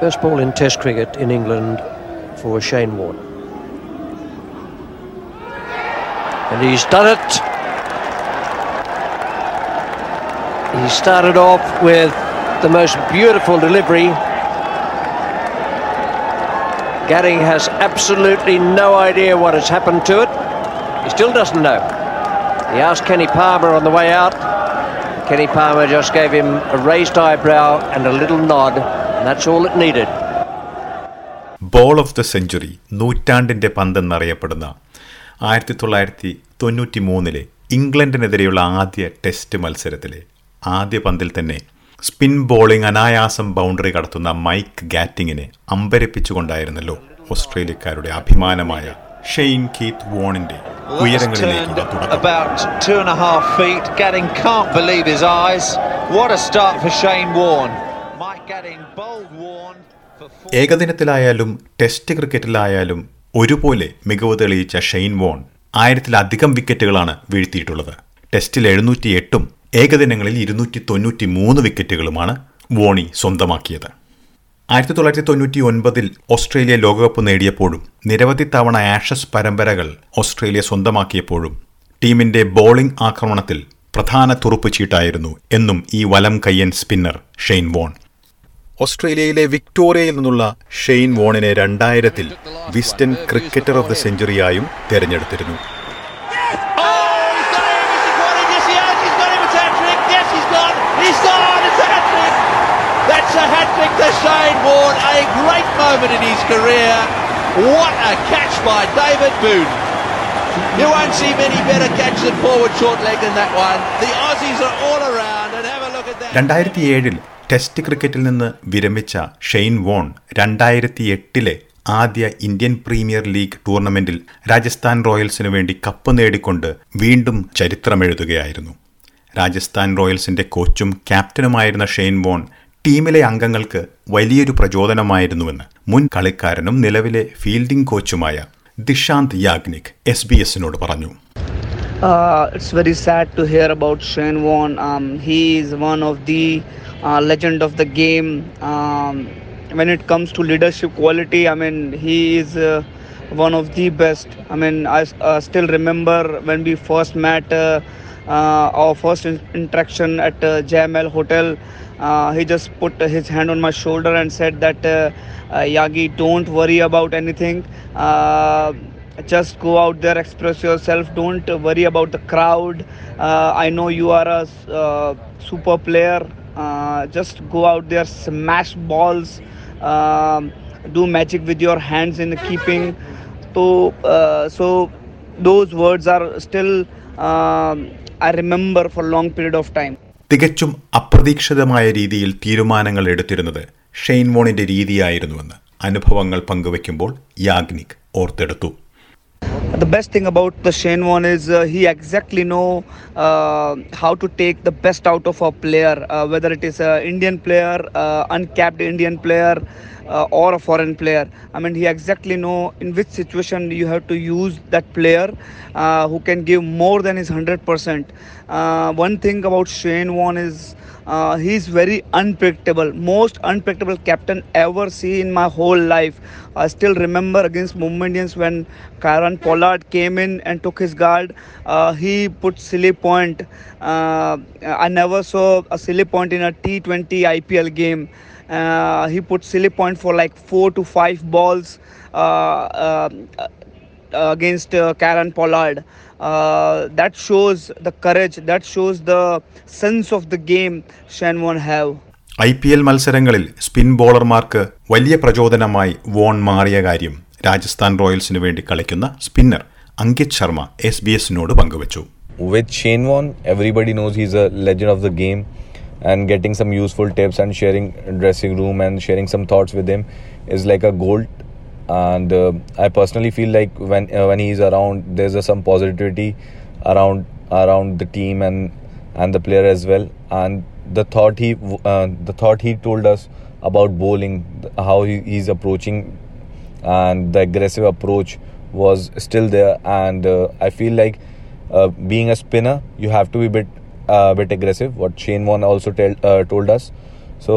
First ball in Test cricket in England for Shane Warne. And he's done it. He started off with the most beautiful delivery. Gadding has absolutely no idea what has happened to it. He still doesn't know. He asked Kenny Palmer on the way out. Kenny Palmer just gave him a raised eyebrow and a little nod, that's all it needed. Ball of the century നൂറ്റാണ്ടിന്റെ പന്തെന്നറിയപ്പെടുന്ന ആയിരത്തി തൊള്ളായിരത്തി തൊണ്ണൂറ്റി മൂന്നിലെ ഇംഗ്ലണ്ടിനെതിരെയുള്ള ആദ്യ test മത്സരത്തിലെ ആദ്യ പന്തിൽ തന്നെ സ്പിൻ ബോളിംഗ് അനായാസം ബൗണ്ടറി കടത്തുന്ന മൈക്ക് ഗാറ്റിങ്ങിനെ അമ്പരപ്പിച്ചുകൊണ്ടായിരുന്നല്ലോ ഓസ്ട്രേലിയക്കാരുടെ അഭിമാനമായ ഷെയ്ൻ കീത്ത് വോണിന്റെ ഉയരങ്ങളിലേക്ക് ഉയരങ്ങളിലേക്കുള്ള തുടക്കം. ഏകദിനത്തിലായാലും ടെസ്റ്റ് ക്രിക്കറ്റിലായാലും ഒരുപോലെ മികവ് തെളിയിച്ച ഷെയ്ൻ വോൺ ആയിരത്തിലധികം വിക്കറ്റുകളാണ് വീഴ്ത്തിയിട്ടുള്ളത്. ടെസ്റ്റിൽ എഴുന്നൂറ്റി എട്ടും ഏകദിനങ്ങളിൽ ഇരുന്നൂറ്റി തൊണ്ണൂറ്റി മൂന്ന് വിക്കറ്റുകളുമാണ് വോണി സ്വന്തമാക്കിയത്. ആയിരത്തി തൊള്ളായിരത്തി തൊണ്ണൂറ്റി ഒൻപതിൽ ഓസ്ട്രേലിയ ലോകകപ്പ് നേടിയപ്പോഴും നിരവധി തവണ ആഷസ് പരമ്പരകൾ ഓസ്ട്രേലിയ സ്വന്തമാക്കിയപ്പോഴും ടീമിന്റെ ബോളിംഗ് ആക്രമണത്തിൽ പ്രധാന തുറുപ്പ് ചീട്ടായിരുന്നു എന്നും ഈ വലം കയ്യൻ സ്പിന്നർ ഷെയ്ൻ വോൺ. ഓസ്ട്രേലിയയിലെ വിക്ടോറിയയിൽ നിന്നുള്ള ഷെയ്ൻ വോണിനെ രണ്ടായിരത്തിൽ വിസ്റ്റൻ ക്രിക്കറ്റർ ഓഫ് ദ സെഞ്ചുറിയായും തെരഞ്ഞെടുത്തിരുന്നു. രണ്ടായിരത്തി ഏഴിൽ ടെസ്റ്റ് ക്രിക്കറ്റിൽ നിന്ന് വിരമിച്ച ഷെയ്ൻ വോൺ രണ്ടായിരത്തി എട്ടിലെ ആദ്യ ഇന്ത്യൻ പ്രീമിയർ ലീഗ് ടൂർണമെന്റിൽ രാജസ്ഥാൻ റോയൽസിനു വേണ്ടി കപ്പ് നേടിക്കൊണ്ട് വീണ്ടും ചരിത്രമെഴുതുകയായിരുന്നു. രാജസ്ഥാൻ റോയൽസിന്റെ കോച്ചും ക്യാപ്റ്റനുമായിരുന്ന ഷെയ്ൻ വോൺ ടീമിലെ അംഗങ്ങൾക്ക് വലിയൊരു പ്രചോദനമായിരുന്നുവെന്ന് മുൻ കളിക്കാരനും നിലവിലെ ഫീൽഡിംഗ് കോച്ചുമായ ദിഷാന്ത് യാഗ്നിക് എസ് ബി എസിനോട് പറഞ്ഞു. Uh, it's very sad to hear about Shane Warne. Um, he is one of the uh, legend of the game. Um, when it comes to leadership quality, I mean, he is uh, one of the best. I mean, I uh, still remember when we first met, uh, uh, our first in- interaction at uh, JML Hotel. He just put his hand on my shoulder and said that, Yagi, don't worry about anything. Uh, just go out there express yourself don't worry about the crowd uh, i know you are a uh, super player uh, just go out there smash balls um, do magic with your hands in the keeping so uh, so those words are still uh, i remember for a long period of time തികച്ചും അപ്രതീക്ഷിതമായ രീതിയിൽ തീരുമാനങ്ങൾ എടുത്തിരുന്നത് Shane വോണിന്റെ രീതിയായിരുന്നുവെന്ന് അനുഭവങ്ങൾ പങ്കുവയ്ക്കുമ്പോൾ യാഗ്നിക് ഓർത്തെടുത്തു the best thing about the Shane one is uh, he exactly know uh, how to take the best out of a player, uh, whether it is an Indian player, uh, uncapped Indian player, uh, or a foreign player. I mean, he exactly know in which situation you have to use that player uh, who can give more than his hundred percent. Uh, one thing about Shane Warne is uh, he's very unpredictable most unpredictable captain ever see in my whole life i still remember against mumbai indians when Kieran pollard came in and took his guard uh, he put silly point uh, i never saw a silly point in a t20 ipl game he put silly point for like four to five balls uh, uh, against uh, Karen Pollard. Uh, that shows the courage, that shows the sense of the game Shan won have. I P L മത്സരങ്ങളിൽ spin ബോളർമാർക്ക് വലിയ പ്രചോദനമായി Warne മാറിയ കാര്യം രാജസ്ഥാൻ റോയൽസിനു വേണ്ടി കളിക്കുന്ന spinner Ankit Sharma S B എസിനോട് പങ്കുവച്ചു with Shane Warne everybody knows he's a legend of the game, and getting some useful tips and sharing dressing room and sharing some thoughts with him is like a gold. And uh, I personally feel like when uh, when he's around, there's a, some positivity around around the team and and the player as well. And the thought he uh, the thought he told us about bowling, how he, he's approaching and the aggressive approach was still there and uh, i feel like uh, being a spinner you have to be a bit uh, bit aggressive what shane Warne also tell, uh, told us so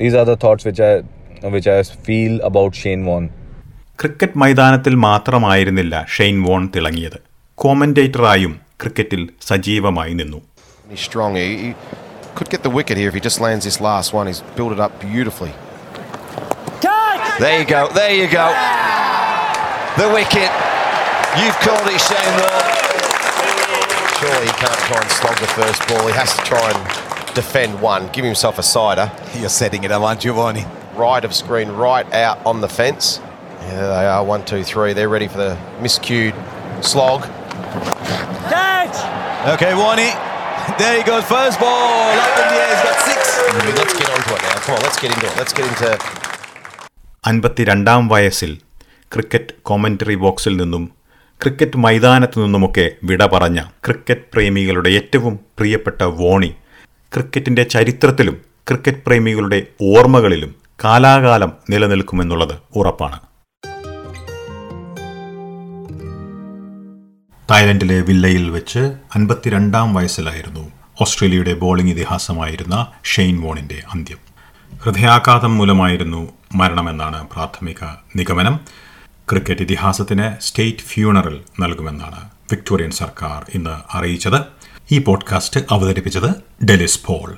these are the thoughts which i which I feel about Shane Warne. Cricket മൈതാനത്തിൽ മാത്രമായിരുന്നില്ല Shane von തിളങ്ങിയത് കോമന്റേറ്ററായും ക്രിക്കറ്റിൽ സജീവമായി നിന്നു He's strong. He, he could get the wicket here if he just lands this last one. He's built it up beautifully. There you go, there you go. The wicket. You've called it, Shane Warne. Surely he can't try and slog the first ball. He has to try and defend one, give himself a sider. You're setting it up, aren't you, Warney? Right of screen, right out on the fence. Yeah, they are. One, two, three. They're ready for the miscued slog. Okay, Warney. There he goes. First ball. Up in the air. He's got six. I mean, let's get onto it now. Come on, let's get into it. Let's get into അൻപത്തിരണ്ടാം വയസ്സിൽ cricket commentary ബോക്സിൽ നിന്നും cricket മൈതാനത്തു നിന്നുമൊക്കെ വിട പറഞ്ഞ cricket പ്രേമികളുടെ ഏറ്റവും പ്രിയപ്പെട്ട വോണി. ക്രിക്കറ്റിന്റെ ചരിത്രത്തിലും cricket പ്രേമികളുടെ ഓർമ്മകളിലും കാലാകാലം നിലനിൽക്കുമെന്നുള്ളത് ഉറപ്പാണ്. തായ്ലൻഡിലെ വില്ലയിൽ വെച്ച് അൻപത്തിരണ്ടാം വയസ്സിലായിരുന്നു ഓസ്ട്രേലിയയുടെ ബോളിംഗ് ഇതിഹാസമായിരുന്ന ഷെയ്ൻ വോണിന്റെ അന്ത്യം. ഹൃദയാഘാതം മൂലമായിരുന്നു മരണമെന്നാണ് പ്രാഥമിക നിഗമനം. ക്രിക്കറ്റ് ഇതിഹാസത്തിന് സ്റ്റേറ്റ് ഫ്യൂണറൽ നൽകുമെന്നാണ് വിക്ടോറിയൻ സർക്കാർ ഇന്ന് അറിയിച്ചത്. ഈ പോഡ്കാസ്റ്റ് അവതരിപ്പിച്ചത് ഡെലിസ് പോൾ.